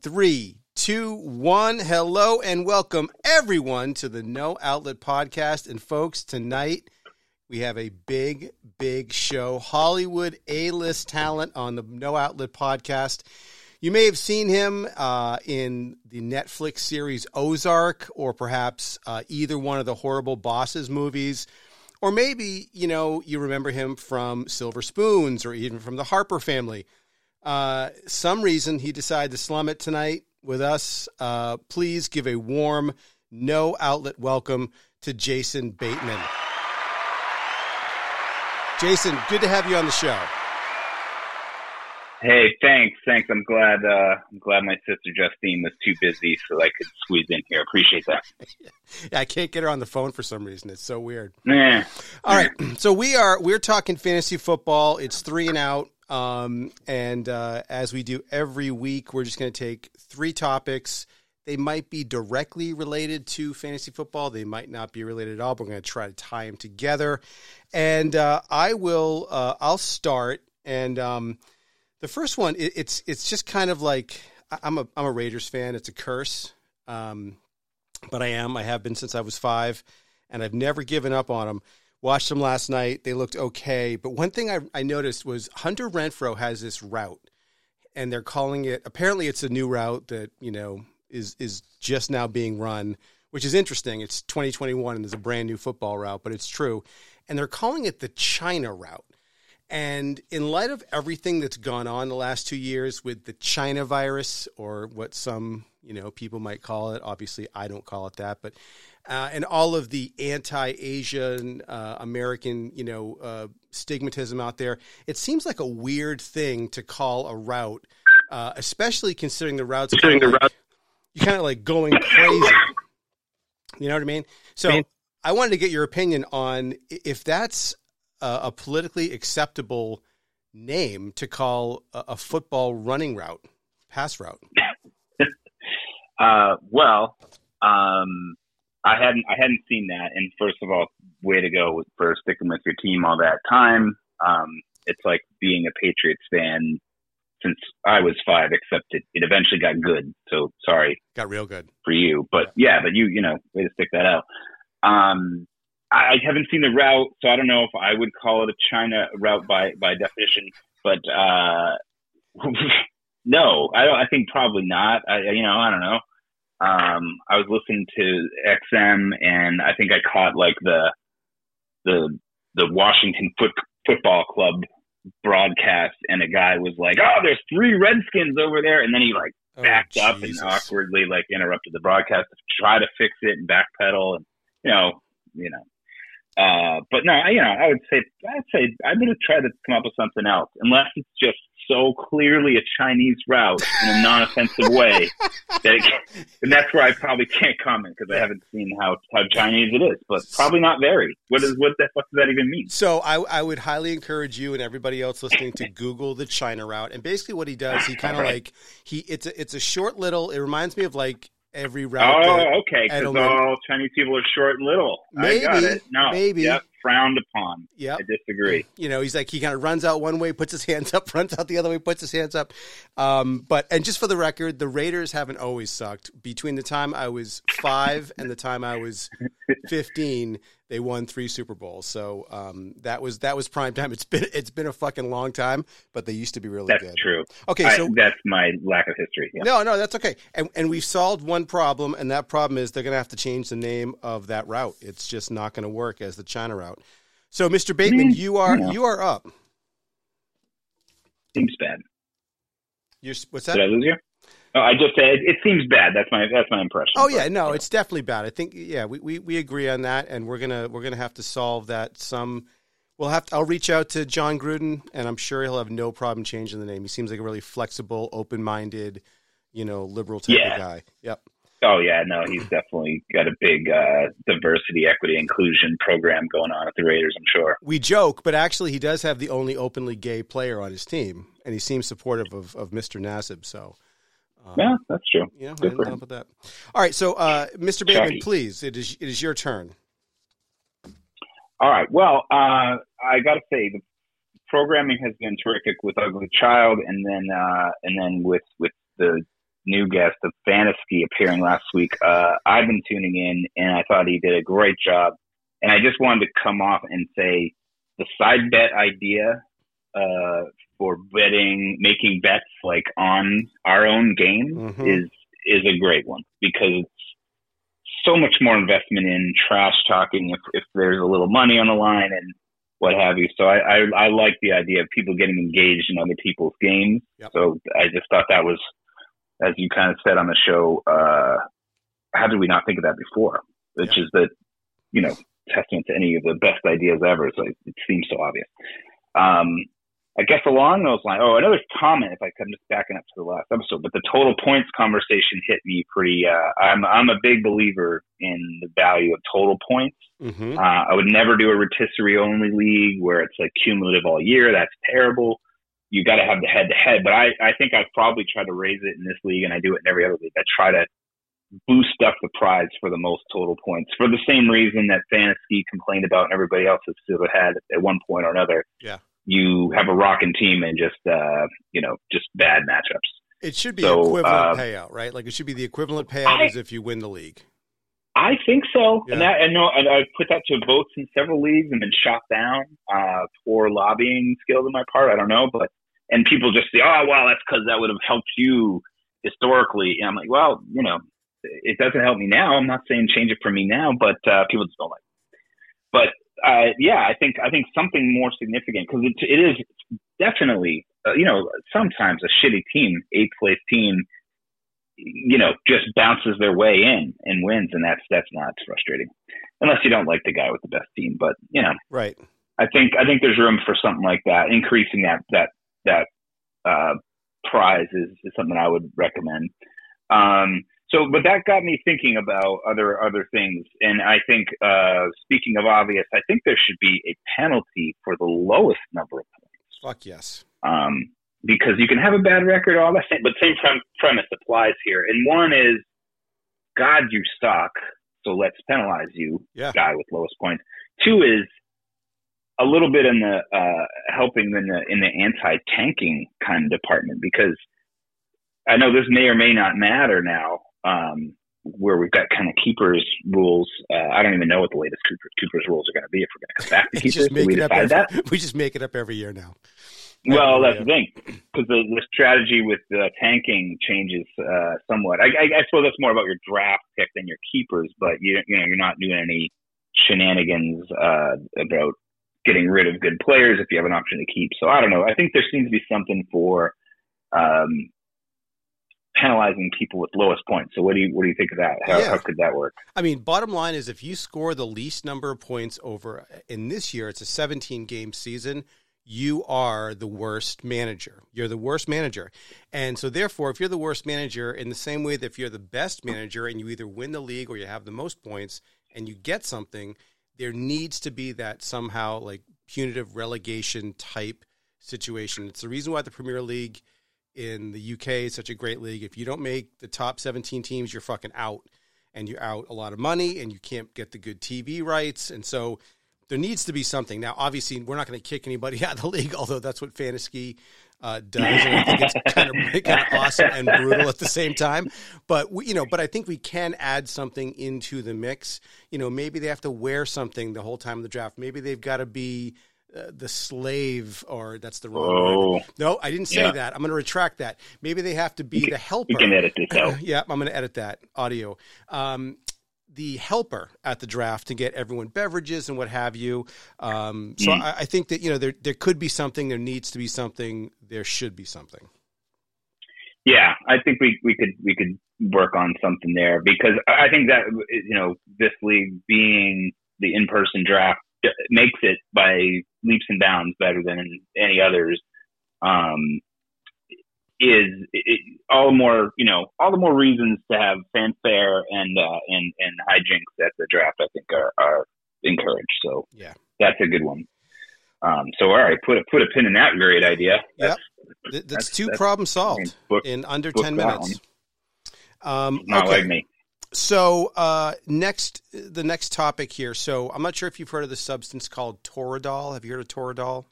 Three, two, one. Hello and welcome everyone to the No Outlet Podcast. And folks, tonight we have a big, big show. Hollywood A-list talent on the No Outlet Podcast. You may have seen him uh, in the Netflix series Ozark, or perhaps uh, either one of the horrible bosses movies. Or maybe, you know, you remember him from Silver Spoons or even from the Harper family. Uh, some reason he decided to slum it tonight with us. Uh, please give a warm, no outlet welcome to Jason Bateman. Jason, good to have you on the show. Hey, thanks, thanks. I'm glad. Uh, I'm glad my sister Justine was too busy, so I could squeeze in here. Appreciate that. yeah, I can't get her on the phone for some reason. It's so weird. Yeah. All right, so we are we're talking fantasy football. It's three and out. Um, and uh, as we do every week, we're just going to take three topics. They might be directly related to fantasy football. They might not be related at all. But we're going to try to tie them together. And uh, I will. Uh, I'll start. And um, the first one, it, it's it's just kind of like I'm a I'm a Raiders fan. It's a curse, um, but I am. I have been since I was five, and I've never given up on them. Watched them last night. They looked okay. But one thing I, I noticed was Hunter Renfrow has this route, and they're calling it. Apparently, it's a new route that you know is is just now being run, which is interesting. It's 2021 and there's a brand new football route, but it's true, and they're calling it the China route. And in light of everything that's gone on the last two years with the China virus, or what some you know people might call it, obviously I don't call it that, but uh, and all of the anti-Asian uh, American, you know, uh, stigmatism out there. It seems like a weird thing to call a route, uh, especially considering the routes. Considering the like, route, you kind of like going crazy. You know what I mean? So I, mean, I wanted to get your opinion on if that's a, a politically acceptable name to call a, a football running route, pass route. Uh, well, um, I hadn't I hadn't seen that, and first of all, way to go for sticking with your team all that time. Um, it's like being a Patriots fan since I was five, except it, it eventually got good. So sorry, got real good for you, but yeah, but you you know way to stick that out. Um, I haven't seen the route, so I don't know if I would call it a China route by by definition. But uh, no, I don't. I think probably not. I you know I don't know um, I was listening to XM, and I think I caught like the the the Washington foot, Football Club broadcast, and a guy was like, "Oh, there's three Redskins over there," and then he like oh, backed oh, up and awkwardly like interrupted the broadcast to try to fix it and backpedal, and you know, you know. Uh, but no, you know, I would say I'd say I'm gonna try to come up with something else, unless it's just so clearly a Chinese route in a non-offensive way that it, and that's where I probably can't comment because I haven't seen how, how Chinese it is, but probably not very. What is what the what does that even mean? So I, I would highly encourage you and everybody else listening to Google the China route, and basically what he does, he kind of right. like he it's a it's a short little. It reminds me of like every route. Oh, okay. Because all Chinese people are short and little. Maybe, I got it. No, maybe. Yep, frowned upon. Yeah, I disagree. You know, he's like he kind of runs out one way, puts his hands up, runs out the other way, puts his hands up. Um, but and just for the record, the Raiders haven't always sucked. Between the time I was five and the time I was fifteen, they won three Super Bowls. So um, that was that was prime time. It's been it's been a fucking long time, but they used to be really that's good. That's true. Okay, I, so that's my lack of history. Yeah. No, no, that's okay. And and we've solved one problem, and that problem is they're going to have to change the name of that route. It's just not going to work as the China route. So, Mr. Bateman, mm, you are yeah. you are up. Seems bad. You're, what's that? Did I lose you? I just said it, it, seems bad. That's my that's my impression. Oh yeah, no, it's definitely bad. I think yeah, we, we, we agree on that, and we're gonna we're gonna have to solve that. Some we'll have to, I'll reach out to Jon Gruden, and I'm sure he'll have no problem changing the name. He seems like a really flexible, open minded, you know, liberal type yeah. of guy. Yep. Oh yeah, no, he's definitely got a big uh, diversity, equity, inclusion program going on at the Raiders. I'm sure. We joke, but actually, he does have the only openly gay player on his team, and he seems supportive of, of Mr. Nassib. So um, yeah, that's true. You know, Good I that. All right, so uh, Mr. Bateman, please, it is it is your turn. All right. Well, uh, I got to say the programming has been terrific with Ugly Child, and then uh, and then with with the new guest of Fantasy appearing last week. Uh, I've been tuning in, and I thought he did a great job. And I just wanted to come off and say the side bet idea uh, for betting, making bets like on our own game mm-hmm. is is a great one because it's so much more investment in trash talking if, if there's a little money on the line and what have you. So I, I, I like the idea of people getting engaged in other people's games. Yep. So I just thought that was, as you kind of said on the show, uh, how did we not think of that before? Which yep. is that, you know, testament to any of the best ideas ever. So it seems so obvious. Um, I guess along those lines, oh, another comment, if I could, I'm just backing up to the last episode, but the total points conversation hit me pretty, uh, I'm, I'm a big believer in the value of total points. Mm-hmm. Uh, I would never do a rotisserie only league where it's like cumulative all year. That's terrible. You got to have the head to head, but I, I think I've probably tried to raise it in this league and I do it in every other league. I try to boost up the prize for the most total points for the same reason that fantasy complained about and everybody else has of had at one point or another. Yeah you have a rocking team and just uh, you know just bad matchups. It should be so, equivalent uh, payout, right? Like it should be the equivalent payout I, as if you win the league. I think so, yeah. and that and no, and I put that to votes in several leagues and been shot down uh, for lobbying skills on my part. I don't know, but and people just say, "Oh, well, that's because that would have helped you historically." And I'm like, well, you know, it doesn't help me now. I'm not saying change it for me now, but uh, people just don't like. It. But uh, yeah, I think I think something more significant because it, it is definitely uh, you know sometimes a shitty team, eighth place team, you know, just bounces their way in and wins, and that's that's not frustrating, unless you don't like the guy with the best team. But you know, right? I think I think there's room for something like that. Increasing that that that uh, prize is, is something I would recommend. Um, so, but that got me thinking about other other things, and I think uh, speaking of obvious, I think there should be a penalty for the lowest number of points. Fuck yes. Um, because you can have a bad record, all that, but same premise applies here. And one is, God, you suck, so let's penalize you, yeah. guy with lowest points. Two is a little bit in the uh, helping in the in the anti tanking kind of department because I know this may or may not matter now, um, where we've got kind of keepers rules. Uh, I don't even know what the latest Cooper, keepers rules are going to be if we're going to come back to keepers. Just make we it up every, that. We just make it up every year now. Well, that's the thing because the, the, strategy with the tanking changes uh, somewhat. I, I, I, suppose that's more about your draft pick than your keepers, but you, you know you're not doing any shenanigans uh, about getting rid of good players if you have an option to keep. So I don't know. I think there seems to be something for um, penalizing people with lowest points. So what do you what do you think of that? How, yeah. how, could that work? I mean, bottom line is if you score the least number of points over in this year, it's a 17 game season. You are the worst manager. You're the worst manager. And so, therefore, if you're the worst manager, in the same way that if you're the best manager and you either win the league or you have the most points and you get something, there needs to be that somehow like punitive relegation type situation. It's the reason why the Premier League in the UK is such a great league. If you don't make the top 17 teams, you're fucking out and you're out a lot of money and you can't get the good TV rights. And so there needs to be something. Now, obviously, we're not going to kick anybody out of the league, although that's what fantasy uh, does. And I think it's kind of, kind of awesome and brutal at the same time. But, we, you know, but I think we can add something into the mix. You know, maybe they have to wear something the whole time of the draft. Maybe they've got to be – uh, the slave, or that's the wrong oh, word. No, I didn't say yeah. that. I'm going to retract that. Maybe they have to be can, the helper. You can edit this out. yeah, I'm going to edit that audio. Um, the helper at the draft to get everyone beverages and what have you. Um, so mm. I, I, think that you know there there could be something. There needs to be something. There should be something. Yeah, I think we, we could we could work on something there because I think that you know this league being the in person draft makes it by leaps and bounds better than any others. Um, is it, all the more you know all the more reasons to have fanfare and uh, and and hijinks at the draft. I think are, are encouraged. So yeah, that's a good one. Um, so all right, put a put a pin in that great idea. That's, yep. that's, that's two that's, problem solved book, in under ten minutes. Um, Not okay. like me. So uh, next, the next topic here. So I'm not sure if you've heard of the substance called Toradol. Have you heard of Toradol?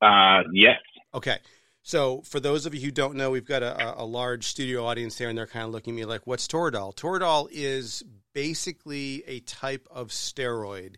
Uh, yes. Okay. So, for those of you who don't know, we've got a, a large studio audience there, and they're kind of looking at me like, "What's Toradol?" Toradol is basically a type of steroid,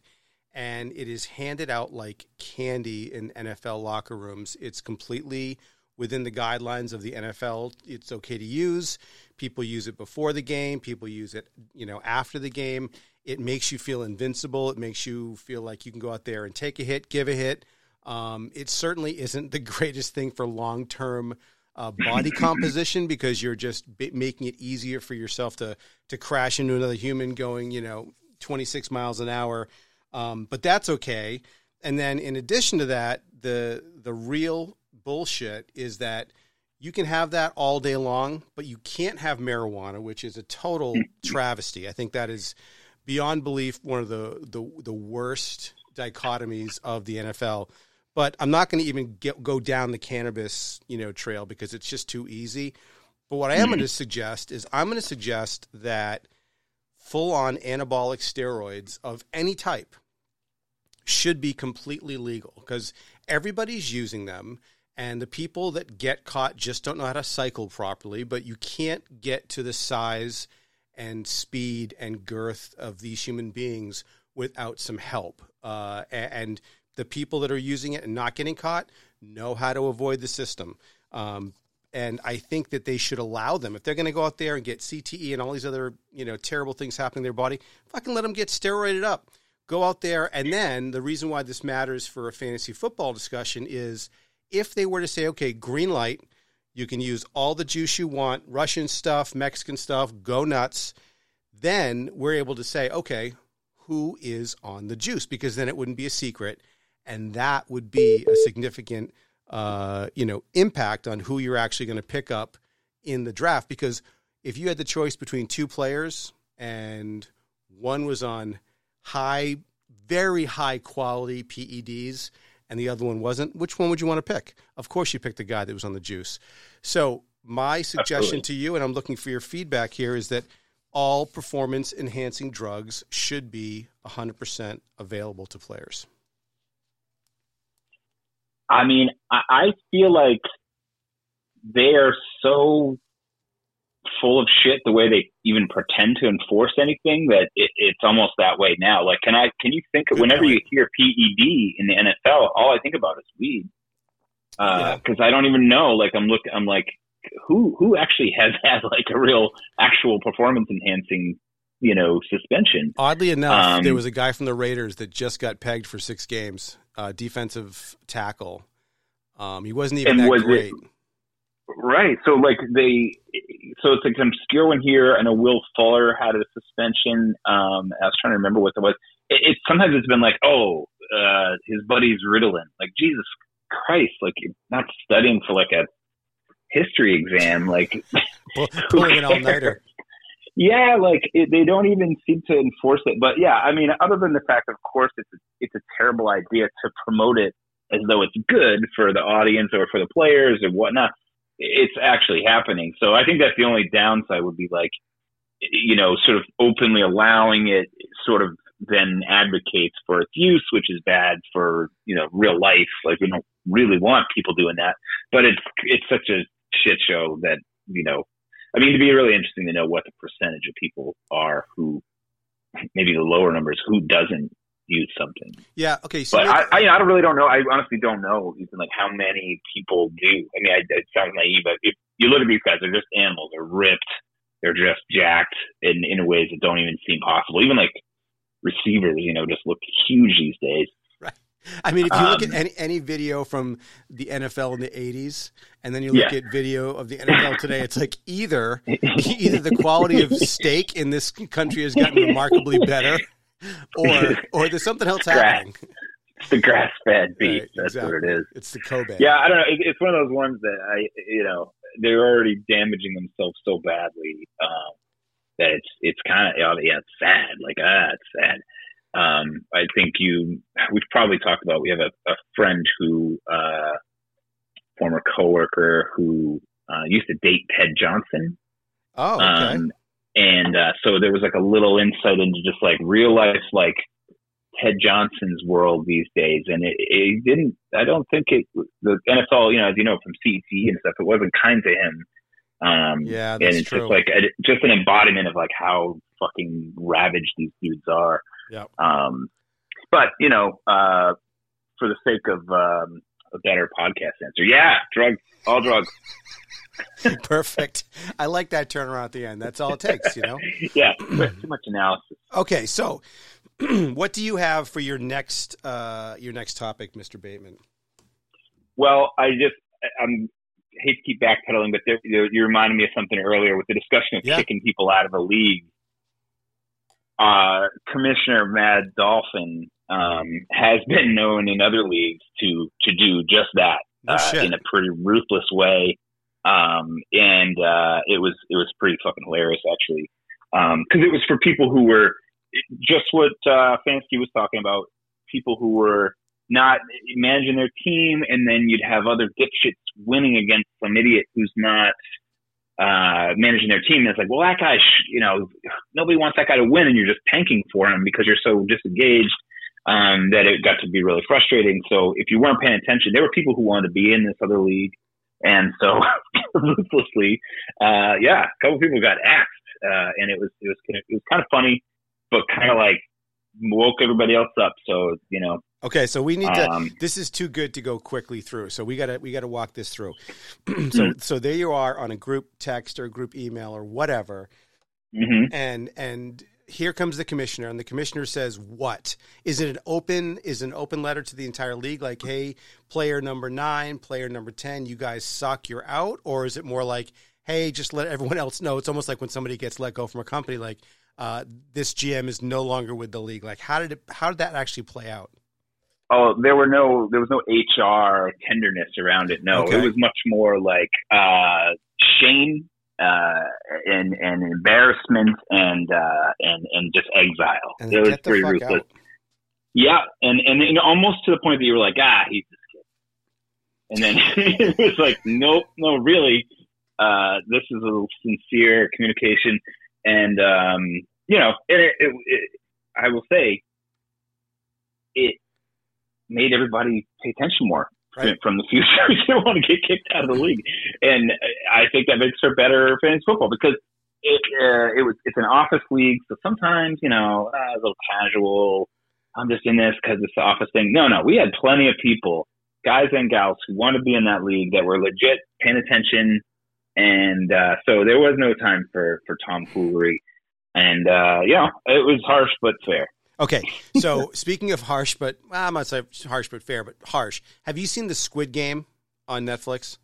and it is handed out like candy in NFL locker rooms. It's completely within the guidelines of the NFL. It's okay to use. People use it before the game. People use it, you know, after the game. It makes you feel invincible. It makes you feel like you can go out there and take a hit, give a hit um, it certainly isn't the greatest thing for long term uh, body composition because you're just b- making it easier for yourself to to crash into another human going, you know, 26 miles an hour. Um, but that's okay. And then in addition to that, the the real bullshit is that you can have that all day long, but you can't have marijuana, which is a total travesty. I think that is beyond belief one of the the, the worst dichotomies of the NFL. But I'm not going to even get, go down the cannabis, you know, trail because it's just too easy. But what I am going to suggest is I'm going to suggest that full on anabolic steroids of any type should be completely legal because everybody's using them and the people that get caught just don't know how to cycle properly but you can't get to the size and speed and girth of these human beings without some help uh, and the people that are using it and not getting caught know how to avoid the system. Um, and I think that they should allow them if they're going to go out there and get CTE and all these other you know terrible things happening in their body. Fucking let them get steroided up. Go out there, and then the reason why this matters for a fantasy football discussion is if they were to say, okay, green light, you can use all the juice you want, Russian stuff, Mexican stuff, go nuts. Then we're able to say, okay, who is on the juice? Because then it wouldn't be a secret and that would be a significant uh, you know impact on who you're actually going to pick up in the draft because if you had the choice between two players and one was on high very high quality PEDs and the other one wasn't which one would you want to pick? Of course you pick the guy that was on the juice. So my suggestion Absolutely. to you and I'm looking for your feedback here is that all performance enhancing drugs should be 100% available to players. I mean, I, I feel like they are so full of shit the way they even pretend to enforce anything that it, it's almost that way now. Like, can I? Can you think of whenever you hear PED in the NFL, all I think about is weed. Because uh, yeah. I don't even know. Like, I'm look. I'm like, who who actually has had like a real actual performance enhancing you know suspension. Oddly enough, um, there was a guy from the Raiders that just got pegged for six games uh, defensive tackle. Um, he wasn't even that was great. It, right. So like they, so it's like an obscure one here. I know Will Fuller had a suspension. Um, I was trying to remember what that was. It, it sometimes it's been like, oh, uh, his buddy's Ritalin. Like Jesus Christ, like you're not studying for like a history exam. Like pulling an all nighter. Yeah, like it, they don't even seem to enforce it. But yeah, I mean, other than the fact, of course, it's a, it's a terrible idea to promote it as though it's good for the audience or for the players or whatnot. It's actually happening. So I think that's the only downside would be like, you know, sort of openly allowing it, sort of then advocates for its use, which is bad for you know real life. Like we don't really want people doing that, but it's it's such a shit show that you know I mean, it'd be really interesting to know what the percentage of people are who, maybe the lower numbers, who doesn't use something. Yeah. Okay. So but I, I, I really don't know. I honestly don't know even like how many people do. I mean, I, it sounds naive, but if you look at these guys, they're just animals. They're ripped. They're just jacked in in ways that don't even seem possible. Even like receivers, you know, just look huge these days. Right. I mean, if you look um, at any, any video from the NFL in the '80s, and then you look yeah. at video of the NFL today, it's like either either the quality of steak in this country has gotten remarkably better, or or there's something else happening. It's the grass fed beef. Right, That's exactly. what it is. It's the Kobe. Yeah, I don't know. It, it's one of those ones that I, you know, they're already damaging themselves so badly um, that it's it's kind of yeah, it's sad. Like ah, it's sad. Um, I think you, we've probably talked about, we have a, a friend who, uh, former coworker who, uh, used to date Ted Johnson. Oh, okay. Um, and, uh, so there was like a little insight into just like real life, like Ted Johnson's world these days, and it, it didn't. I don't think it. The NFL, you know, as you know from CET and stuff, it wasn't kind to him. Um, yeah, and it's true. just like a, just an embodiment of like how fucking ravaged these dudes are. Yeah. Um, but you know, uh, for the sake of um, a better podcast answer, yeah, drugs, all drugs. Perfect. I like that turnaround at the end. That's all it takes, you know. yeah, too much analysis. Okay, so what do you have for your next uh, your next topic, Mr. Bateman? Well, I just I'm hate to keep backpedaling, but there, you, you reminded me of something earlier with the discussion of Yeah. kicking people out of a league. Uh, Commissioner Mad Dolphin um, has been known in other leagues to to do just that No uh, in a pretty ruthless way. Um, and uh, it was it was pretty fucking hilarious actually, because it was for people who were just what uh, Fansky was talking about, people who were not managing their team, and then you'd have other dipshits winning against some idiot who's not uh, managing their team. And it's like, well, that guy, you know, nobody wants that guy to win, and you're just tanking for him because you're so disengaged um, that it got to be really frustrating. So if you weren't paying attention, there were people who wanted to be in this other league, and so ruthlessly, uh, yeah, a couple people got axed, uh, and it was it was it was kind of funny, but kind of like woke everybody else up. So you know, Okay, so we need to. um, This is too good to go quickly through, so we gotta we gotta walk this through. so so there you are on a group text or group email or whatever, mhm. and and here comes the commissioner, and the commissioner says, "What is it? An open is an open letter to the entire league, like, hey, player number nine, player number ten, you guys suck, you're out, or is it more like, hey, just let everyone else know? It's almost like when somebody gets let go from a company, like." Uh, this GM is no longer with the league. Like, how did it? How did that actually play out? Oh, there were no, there was no HR tenderness around it. No, Okay. it was much more like uh, shame uh, and and embarrassment and uh, and and just exile. And it was pretty ruthless. out. Yeah, and and almost to the point that you were like, ah, he's this kid. And then it was like, nope, no, really, uh, this is a sincere communication, and um, you know, and it, it, it, I will say, it made everybody pay attention more Right. from the future. you don't want to get kicked out of the league, and I think that makes for better fantasy football because it uh, it was it's an office league, so sometimes you know uh, a little casual. I'm just in this because it's the office thing. No, no, we had plenty of people, guys and gals, who wanted to be in that league that were legit paying attention, and uh, so there was no time for for tomfoolery. And uh, know, it was harsh but fair. Okay, so speaking of harsh, but well, I'm not saying harsh but fair, but harsh. Have you seen the Squid Game on Netflix?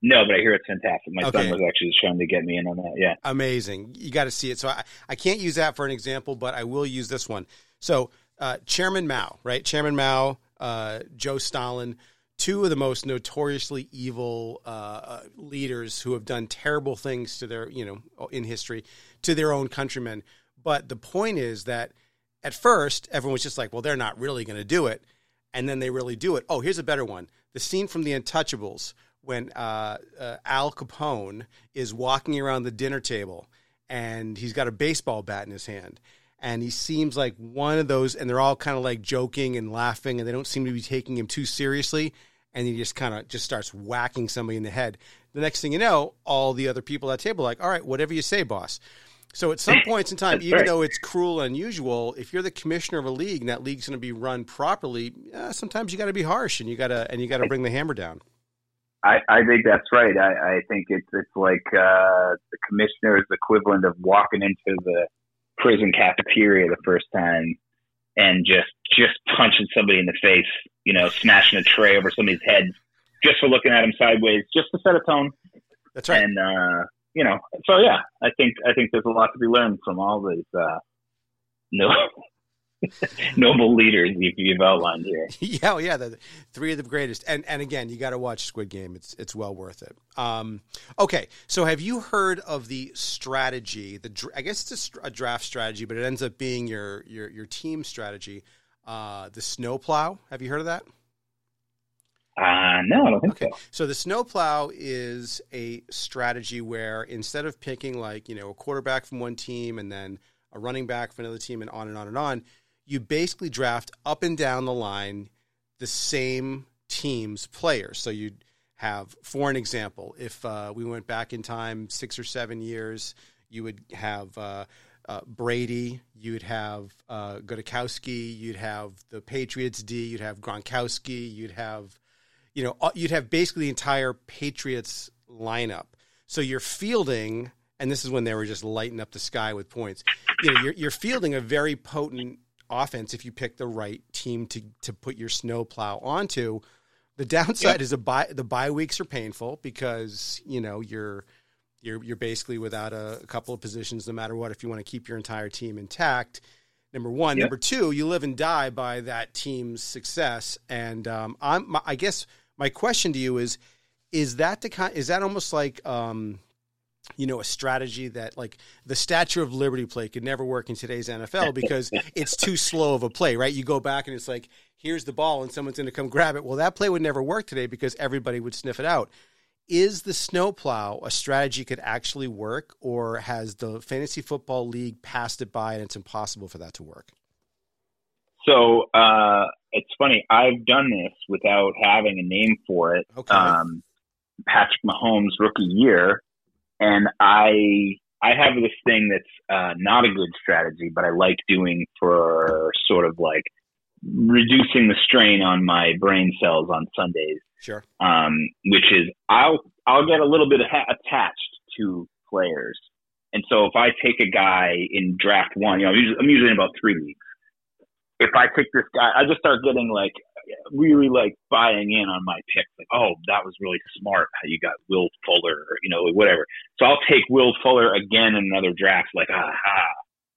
No, but I hear it's fantastic. My Okay. son was actually trying to get me in on that. Yeah. Amazing. You got to see it. So I, I can't use that for an example, but I will use this one. So uh, Chairman Mao, right? Chairman Mao, uh, Joe Stalin, two of the most notoriously evil uh, uh, leaders who have done terrible things to their, you know, in history to their own countrymen. But the point is that at first everyone was just like, well, they're not really going to do it, and then they really do it. Oh, here's a better one: the scene from The Untouchables when uh, uh, Al Capone is walking around the dinner table and he's got a baseball bat in his hand. And he seems like one of those, and they're all kind of like joking and laughing, and they don't seem to be taking him too seriously. And he just kind of just starts whacking somebody in the head. The next thing you know, all the other people at the table are like, all right, whatever you say, boss. So at some points in time, even right. though it's cruel and unusual, if you're the commissioner of a league and that league's going to be run properly, uh, sometimes you got to be harsh and you got to and you got to bring the hammer down. I, I think that's right. I, I think it's it's like uh, the commissioner's equivalent of walking into the prison cafeteria the first time and just just punching somebody in the face, you know, smashing a tray over somebody's head just for looking at him sideways, just to set a tone. That's right. And uh, you know, so yeah, I think I think there's a lot to be learned from all these uh, no, noble leaders you, you've outlined here. yeah, well, yeah, the three of the greatest. And and again, you got to watch Squid Game. It's it's well worth it. Um, okay, so have you heard of the strategy? The I guess it's a, a draft strategy, but it ends up being your your your team strategy. Uh, the snowplow. Have you heard of that? Uh, no, I don't think Okay. so. So the snowplow is a strategy where instead of picking like, you know, a quarterback from one team and then a running back from another team and on and on and on, you basically draft up and down the line the same team's players. So you'd have, for an example, if uh, we went back in time six or seven years, you would have uh, uh, Brady, you'd have uh, you'd have the Patriots D, you'd have Gronkowski, you'd have, you know, you'd have basically the entire Patriots lineup. So you're fielding, and this is when they were just lighting up the sky with points. You know, you're, you're fielding a very potent offense if you pick the right team to to put your snowplow onto. The downside yep. is a buy, the bye weeks are painful because you know you're you're you're basically without a, a, couple of positions no matter what if you want to keep your entire team intact. Number one, yep. number two, you live and die by that team's success. And um, I'm, my, I guess my question to you is: Is that the kind? Is that almost like um, you know, a strategy that like the Statue of Liberty play could never work in today's NFL because it's too slow of a play, right? You go back and it's like, here's the ball and someone's going to come grab it. Well, that play would never work today because everybody would sniff it out. Is the snowplow a strategy could actually work, or has the fantasy football league passed it by and it's impossible for that to work? So uh, it's funny. I've done this without having a name for it. Okay. Um, Patrick Mahomes' rookie year, and I I have this thing that's uh, not a good strategy, but I like doing for sort of like reducing the strain on my brain cells on Sundays. Sure. Um, which is I'll I'll get a little bit ha- attached to players, and so if I take a guy in draft one, you know, I'm usually, I'm usually in about three weeks. If I pick this guy, I just start getting like really like buying in on my pick. Like, oh, that was really smart how you got Will Fuller, or, you know, whatever. So I'll take Will Fuller again in another draft. Like, aha,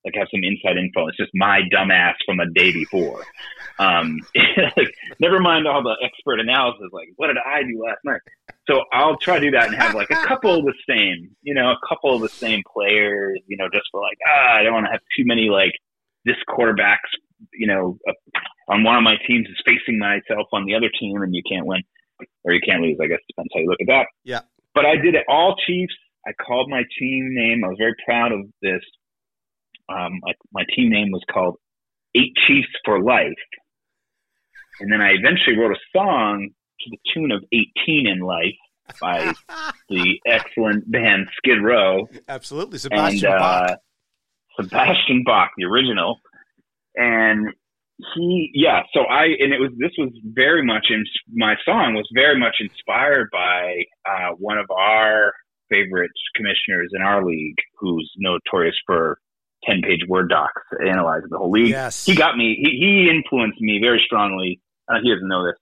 like have some inside info. It's just my dumbass from a day before. Um, like, never mind all the expert analysis. Like, what did I do last night? So I'll try to do that and have like a couple of the same, you know, a couple of the same players, you know, just for like, ah, I don't want to have too many like this quarterback's, you know, on one of my teams is facing myself on the other team, and you can't win or you can't lose. I guess depends how you look at that. Yeah. But I did it all Chiefs. I called my team name. I was very proud of this. Um, my, my team name was called Eight Chiefs for Life. And then I eventually wrote a song to the tune of 18 and Life by the excellent band Skid Row. Absolutely. Sebastian and, Bach. Uh, Sebastian Bach, the original. And he yeah so i and it was this was very much in my song was very much inspired by uh, one of our favorite commissioners in our league who's notorious for 10 page word docs analyzing the whole league. Yes. he got me he, he influenced me very strongly. Uh, he doesn't know this.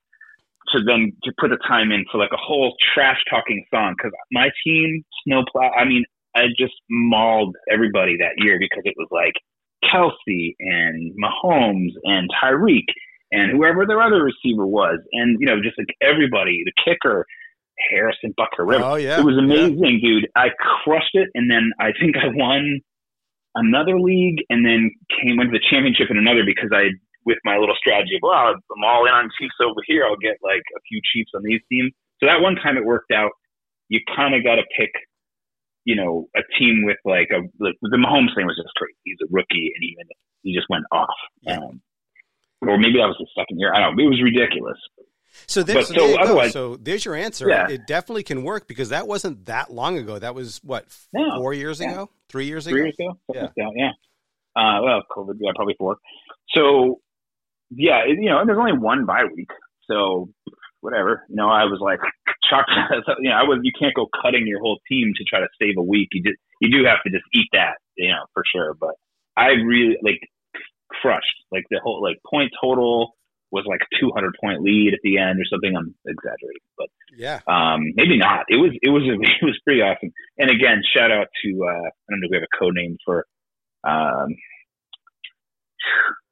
To then to put the time in for like a whole trash talking song because my team snowplow i mean i just mauled everybody that year because it was like Kelce and Mahomes and Tyreek and whoever their other receiver was, and you know, just like everybody, the kicker, Harrison Butker. Oh yeah, it was amazing, yeah. dude. I crushed it, and then I think I won another league, and then came went to the championship in another because I, with my little strategy of, well, I'm all in on Chiefs over here. I'll get like a few Chiefs on these teams. So that one time it worked out. You kind of got to pick you know, a team with like a like the Mahomes thing was just crazy. He's a rookie and even he just went off. Yeah. Um, or maybe that was the second year. I don't know. It was ridiculous. So, there's, so, so otherwise, so there's your answer. Yeah. It definitely can work because that wasn't that long ago. That was what no. four years yeah. ago, three years ago, three years ago. Yeah, like yeah. Uh, well, COVID, yeah, probably four. So, yeah, it, you know, and there's only one bye week, so whatever. You know, I was like, chalk. you know, I was. You can't go cutting your whole team to try to save a week. You just you do have to just eat that, you know, for sure. But I really like crushed like the whole like point total was like a 200 point lead at the end or something. I'm exaggerating, but yeah, um, maybe not. It was it was it was pretty awesome. And again, shout out to uh, I don't know if we have a code name for um,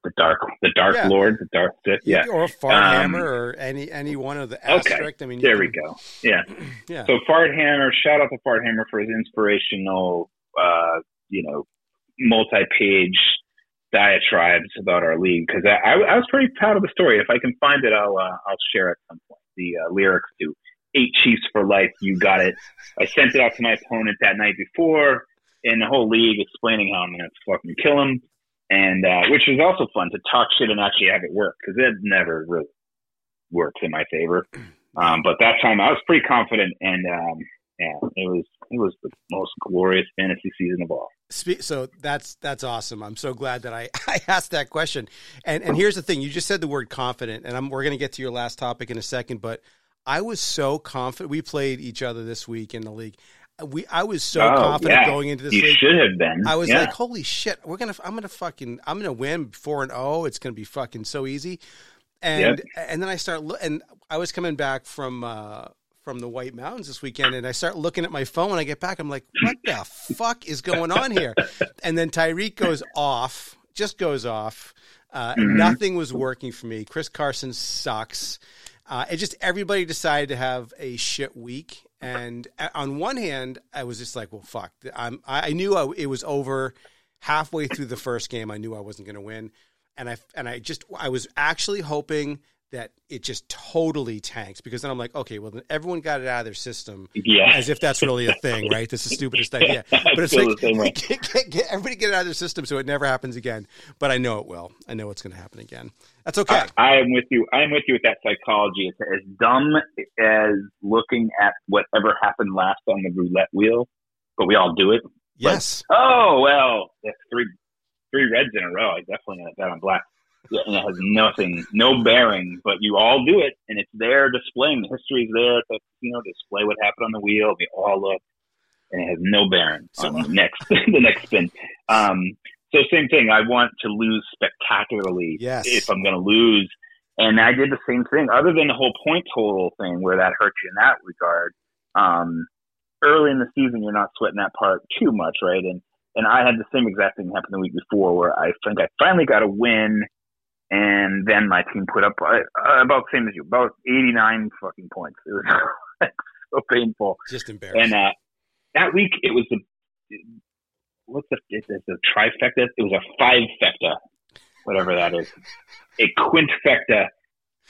the dark the dark yeah. lord the dark Sith yeah. or Farthammer um, or any any one of the asterisk okay. I mean there can, we go. Yeah. Yeah. So Farthammer shout out to Farthammer for his inspirational uh you know multi-page diatribes about our league because I, I, I, was pretty proud of the story. If I can find it I'll uh, I'll share at some point. The uh, lyrics to eight Chiefs for life you got it. I sent it out to my opponent that night before in the whole league explaining how I'm gonna fucking kill him and uh, which was also fun to talk shit and actually have it work because it never really works in my favor. Um, but that time I was pretty confident, and um, yeah, it was it was the most glorious fantasy season of all. So that's that's awesome. I'm so glad that I, I asked that question. And and here's the thing: you just said the word confident, and I'm, we're going to get to your last topic in a second. But I was so confident. We played each other this week in the league. We I was so oh, confident yeah. going into this. You league. should have been. I was yeah. like, holy shit, we're gonna I'm gonna fucking I'm gonna win four and zero. It's gonna be fucking so easy. And yep. and then I start and I was coming back from. uh from the White Mountains this weekend, and I start looking at my phone. When I get back, I'm like, "What the fuck is going on here?" And then Tyreek goes off, just goes off. Uh, mm-hmm. Nothing was working for me. Chris Carson sucks. Uh, it just everybody decided to have a shit week, and uh, on one hand, I was just like, "Well, fuck." I'm, I knew I, it was over halfway through the first game. I knew I wasn't going to win, and I and I just I was actually hoping that it just totally tanks because then I'm like, okay, well, then everyone got it out of their system, yeah, as if that's really a thing, right? This is the stupidest idea, but it's like get, get, get, everybody get it out of their system so it never happens again. But I know it will. I know it's going to happen again. That's okay. I, I am with you. I am with you with that psychology. It's as dumb as looking at whatever happened last on the roulette wheel, but we all do it. Yes. But, oh well, that's three three reds in a row. I definitely got that on black and it has nothing, no bearing, but you all do it, and it's there displaying. The history is there to you know display what happened on the wheel. We all look, and it has no bearing so, on the next the next spin. Um, so same thing. I want to lose spectacularly yes. if I'm going to lose, and I did the same thing. Other than the whole point total thing, where that hurts you in that regard. Um, early in the season, you're not sweating that part too much, right? And and I had the same exact thing happen the week before, where I think I finally got a win and then my team put up uh, about the same as you, about 89 fucking points. It was so painful. Just embarrassing. And uh, that week it was a what's the it's a trifecta? It was a fivefecta, whatever that is, a quintfecta,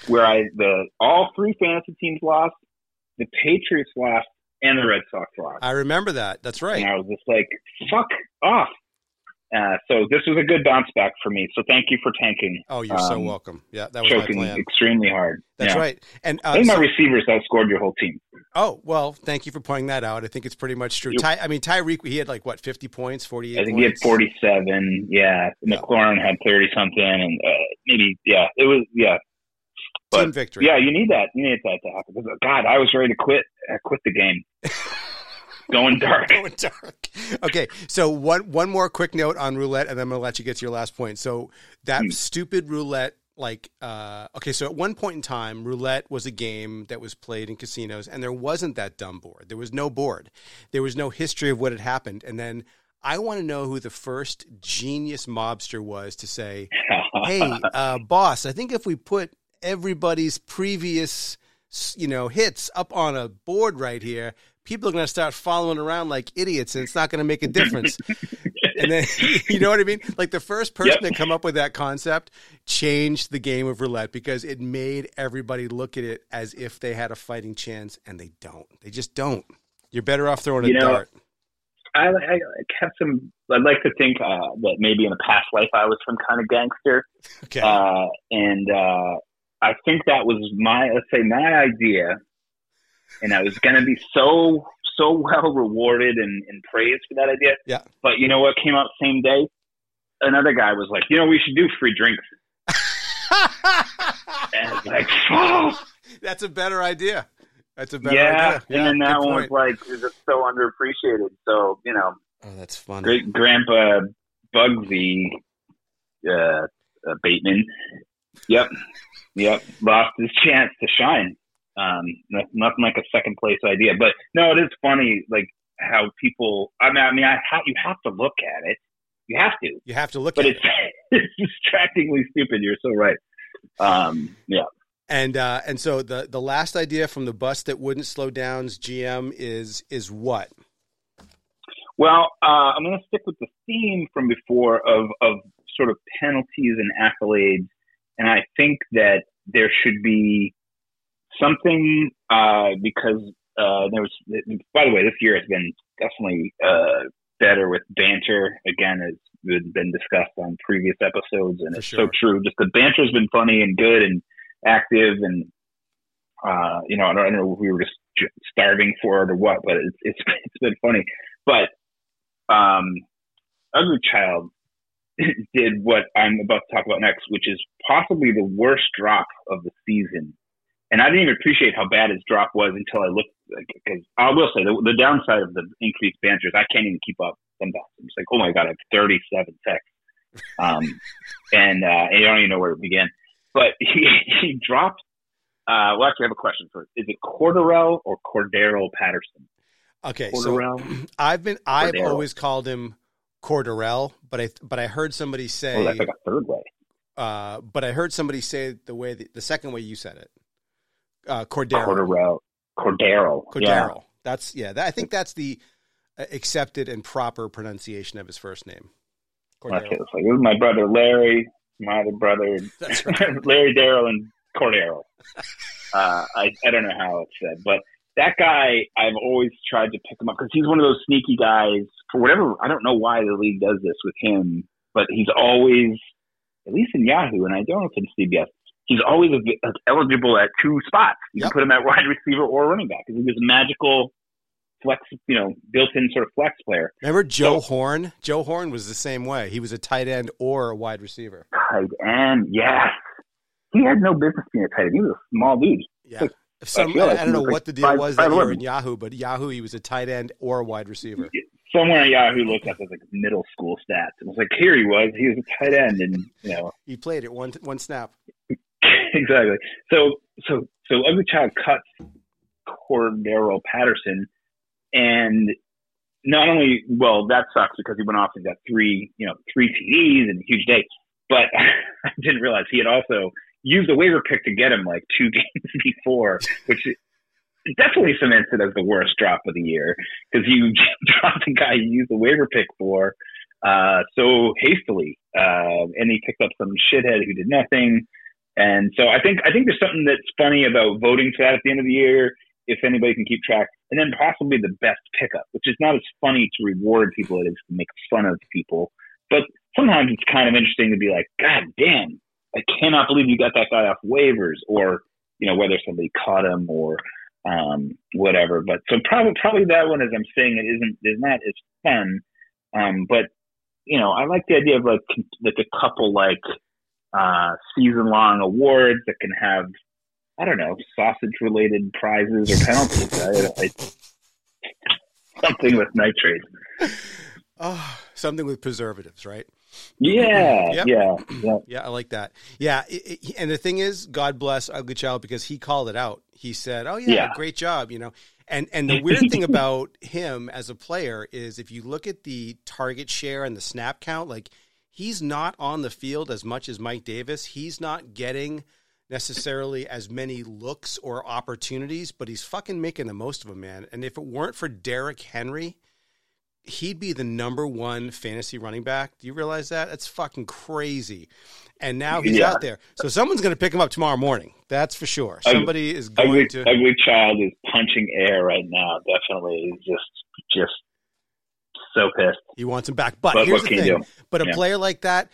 where I the all three fantasy teams lost, the Patriots lost, and the Red Sox lost. I remember that. That's right. And I was just like, "Fuck off." Uh, so this was a good bounce back for me. So thank you for tanking. Oh, you're um, so welcome. Yeah, that was choking my plan. extremely hard. That's yeah. right. And uh, I think so, my receivers outscored your whole team. Oh well, thank you for pointing that out. I think it's pretty much true. Ty, I mean, Tyreek, he had like what, 50 points, 48. I think points? he had 47. Yeah, yeah. McLaurin had 30 something, and uh, maybe yeah, it was yeah. But, Team victory. Yeah, you need that. You need that to happen. God, I was ready to quit. I quit the game. Going dark. Going dark. Okay, so one one more quick note on roulette, and then I'm gonna let you get to your last point. So that hmm. stupid roulette, like, uh, okay, so at one point in time, roulette was a game that was played in casinos, and there wasn't that dumb board. There was no board. There was no history of what had happened, and then. I want to know who the first genius mobster was to say, "Hey, uh, boss, I think if we put everybody's previous, you know, hits up on a board right here, people are going to start following around like idiots and it's not going to make a difference. and then, you know what I mean? Like the first person yep. to come up with that concept changed the game of roulette because it made everybody look at it as if they had a fighting chance and they don't. They just don't. You're better off throwing a you know, dart. I, I have some. I'd like to think uh, that maybe in a past life I was some kind of gangster. Okay. Uh, and uh, I think that was my, let's say, my idea and I was going to be so so well rewarded and, and praised for that idea. Yeah. But you know what came out same day? Another guy was like, you know, we should do free drinks. and I was like, oh. That's a better idea. That's a better yeah, idea. Yeah, and then that one was like, is just so underappreciated. So, you know. Oh, that's funny. Great grandpa Bugsy uh, uh, Bateman. Yep. Yep. Lost his chance to shine. Um, nothing like a second place idea, but no, it is funny, like how people. I mean, I mean, I ha- you have to look at it. You have to. You have to look but at it's, it. it's distractingly stupid. You're so right. Um, yeah. And uh, and so the the last idea from the bus that wouldn't slow down's GM is is what? Well, uh, I'm going to stick with the theme from before of of sort of penalties and accolades, and I think that there should be something uh, because uh, there was. By the way, this year has been definitely uh, better with banter. Again, as been discussed on previous episodes, and For it's sure. so true. Just the banter's been funny and good and active, and uh, you know, I don't, I don't know if we were just starving for it or what, but it's it's it's been funny. But um, Ugly Child did what I'm about to talk about next, which is possibly the worst drop of the season. And I didn't even appreciate how bad his drop was until I looked. Because I will say the, the downside of the increased banter is I can't even keep up sometimes. It's like, oh my god, I have 37 texts, um, and uh, you don't even know where to begin. But he he dropped. Uh, well, actually, I have a question first. Is it Cordarrelle or Cordero Patterson? Okay, Cordarrelle. so I've been I've Cordero. always called him Cordarrelle, but I but I heard somebody say Oh, that's like a third way. uh, but I heard somebody say the way the, the second way you said it. Uh, Cordero. Cordarrelle. Cordero. Cordero. Yeah. That's yeah. That, I think that's the uh, accepted and proper pronunciation of his first name. Cordero. it. It's like, this my brother Larry, my other brother right. Larry Darrell and Cordero. Uh, I I don't know how it's said, but that guy I've always tried to pick him up because he's one of those sneaky guys. For whatever I don't know why the league does this with him, but he's always at least in Yahoo, and I don't know if it's CBS. He's always eligible at two spots. You Yep. can put him at wide receiver or running back because he was a magical flex, you know, built-in sort of flex player. Remember Joe So- Horn? Joe Horn was the same way. He was a tight end or a wide receiver. Tight end, yes. He had no business being a tight end. He was a small dude. Yeah. Some, I, like don't know like what the deal five- was that year in Yahoo, but Yahoo he was a tight end or a wide receiver. Somewhere on Yahoo looked up as like middle school stats. It was like here he was. He was a tight end, and you know He played it one one snap. exactly. So so so Ugly Child cuts Cordero Patterson, and not only well that sucks because he went off and got three you know three TDs and a huge day, but I didn't realize he had also used a waiver pick to get him like two games before, which definitely cements it as the worst drop of the year because you dropped the guy you used the waiver pick for uh, so hastily, uh, and he picked up some shithead who did nothing. And so I think I think there's something that's funny about voting for that at the end of the year, if anybody can keep track, and then possibly the best pickup, which is not as funny to reward people as it is to make fun of people. But sometimes it's kind of interesting to be like, God damn, I cannot believe you got that guy off waivers, or you know whether somebody caught him or um, whatever. But so probably probably that one, as I'm saying, it isn't is not as fun. Um, but you know, I like the idea of like like a couple like uh, season long awards that can have I don't know sausage related prizes or penalties. I, I, something with nitrate. Oh, something with preservatives, right? Yeah, Yep. yeah, yeah. Yeah, I like that. Yeah, it, it- and the thing is, God bless Ugly Child because he called it out. He said, "Oh yeah, Yeah. great job," you know. And and the weird thing about him as a player is if you look at the target share and the snap count, like he's not on the field as much as Mike Davis. He's not getting necessarily as many looks or opportunities, but he's fucking making the most of them, man. And if it weren't for Derrick Henry, he'd be the number one fantasy running back. Do you realize that? That's fucking crazy. And now he's Yeah. out there. So someone's going to pick him up tomorrow morning. That's for sure. Ugly- Somebody is going Ugly, to. ugly child is punching air right now. Definitely, He's just just so pissed. He wants him back. But, But here's the thing. But a Yeah. player like that,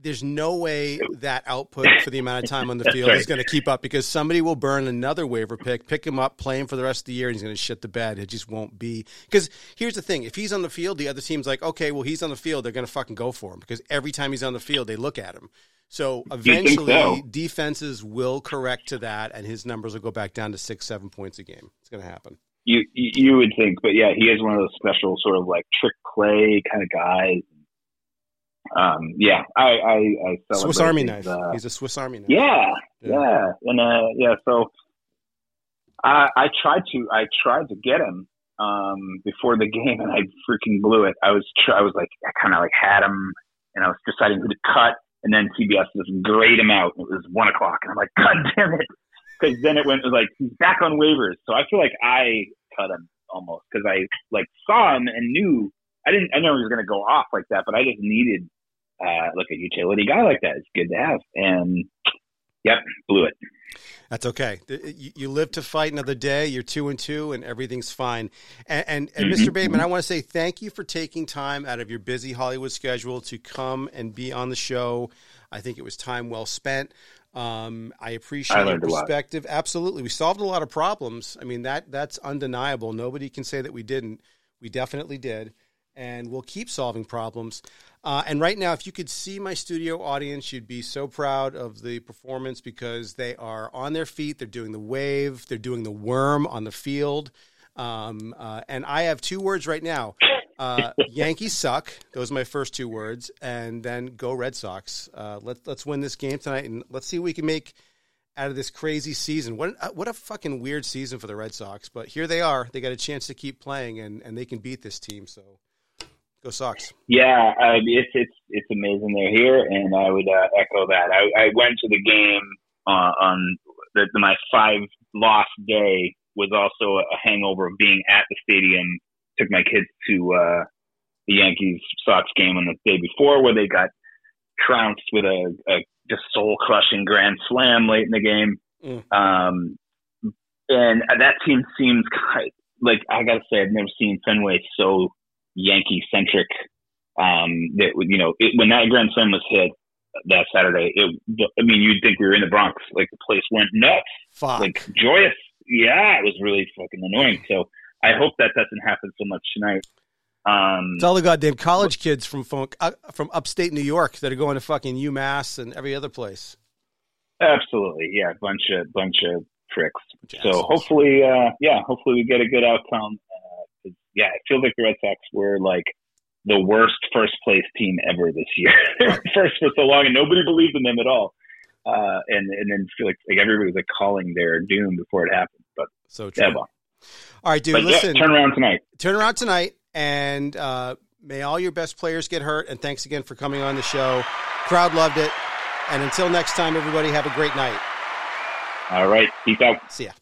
there's no way that output for the amount of time on the field is going to keep up because somebody will burn another waiver pick, pick him up, play him for the rest of the year, and he's going to shit the bed. It just won't be. Because here's the thing if he's on the field, the other team's like, okay, well, he's on the field. They're going to fucking go for him because every time he's on the field, they look at him. So eventually, so? defenses will correct to that, and his numbers will go back down to six, seven points a game. It's going to happen. You you would think, but yeah, he is one of those special sort of like trick play kind of guys. Um, yeah, I I, I Swiss Army his, knife. uh, he's a Swiss Army knife. Yeah, Yeah. yeah, and uh, yeah. So I I tried to I tried to get him um before the game, and I freaking blew it. I was tr- I was like I kind of like had him, and I was deciding who to cut, and then CBS just grayed him out. It was one o'clock, and I'm like, God damn it! Because then it went it was like he's back on waivers, so I feel like I cut him almost because I like saw him and knew I didn't I know he was going to go off like that, but I just needed uh like a utility guy like that. It's good to have, and Yep, blew it. That's okay. You live to fight another day. You're two and two, and everything's fine. And, and, and mm-hmm. Mr. Bateman, I want to say thank you for taking time out of your busy Hollywood schedule to come and be on the show. I think it was time well spent. Um, I appreciate I your perspective. Absolutely, we solved a lot of problems. I mean that that's undeniable. Nobody can say that we didn't. We definitely did, and we'll keep solving problems. Uh, and right now, if you could see my studio audience, you'd be so proud of the performance because they are on their feet. They're doing the wave. They're doing the worm on the field. Um, uh, and I have two words right now. Uh, Yankees suck. Those are my first two words. And then go Red Sox. Uh, let, let's win this game tonight, and let's see what we can make out of this crazy season. What uh, what a fucking weird season for the Red Sox. But here they are. They got a chance to keep playing, and, and they can beat this team. So Go Sox. Yeah, uh, it's it's it's amazing they're here, and I would uh, echo that. I, I went to the game uh, on the, my five loss day was also a hangover of being at the stadium. Took my kids to uh, the Yankees Sox game on the day before, where they got trounced with a, a just soul crushing grand slam late in the game. Mm. Um, and that team seems kind like I gotta say I've never seen Fenway so Yankee centric. Um, that you know, it, when that Grand Slam was hit that Saturday, it, I mean, you'd think we were in the Bronx. Like the place went nuts, Fuck. like joyous. Yeah, it was really fucking annoying. So I hope that doesn't happen so much tonight. Um, it's all the goddamn college kids from uh, from upstate New York that are going to fucking UMass and every other place. Absolutely, yeah, bunch of bunch of pricks. So hopefully, uh, yeah, hopefully we get a good outcome yeah, it feels like the Red Sox were like the worst first place team ever this year. first for so long, and nobody believed in them at all. Uh, and and then feel like, like everybody was like calling their doom before it happened. But so true. Yeah, well. All right, dude. But, listen, yeah, turn around tonight. Turn around tonight, and uh, may all your best players get hurt. And thanks again for coming on the show. Crowd loved it. And until next time, everybody have a great night. All right. Peace out. See ya.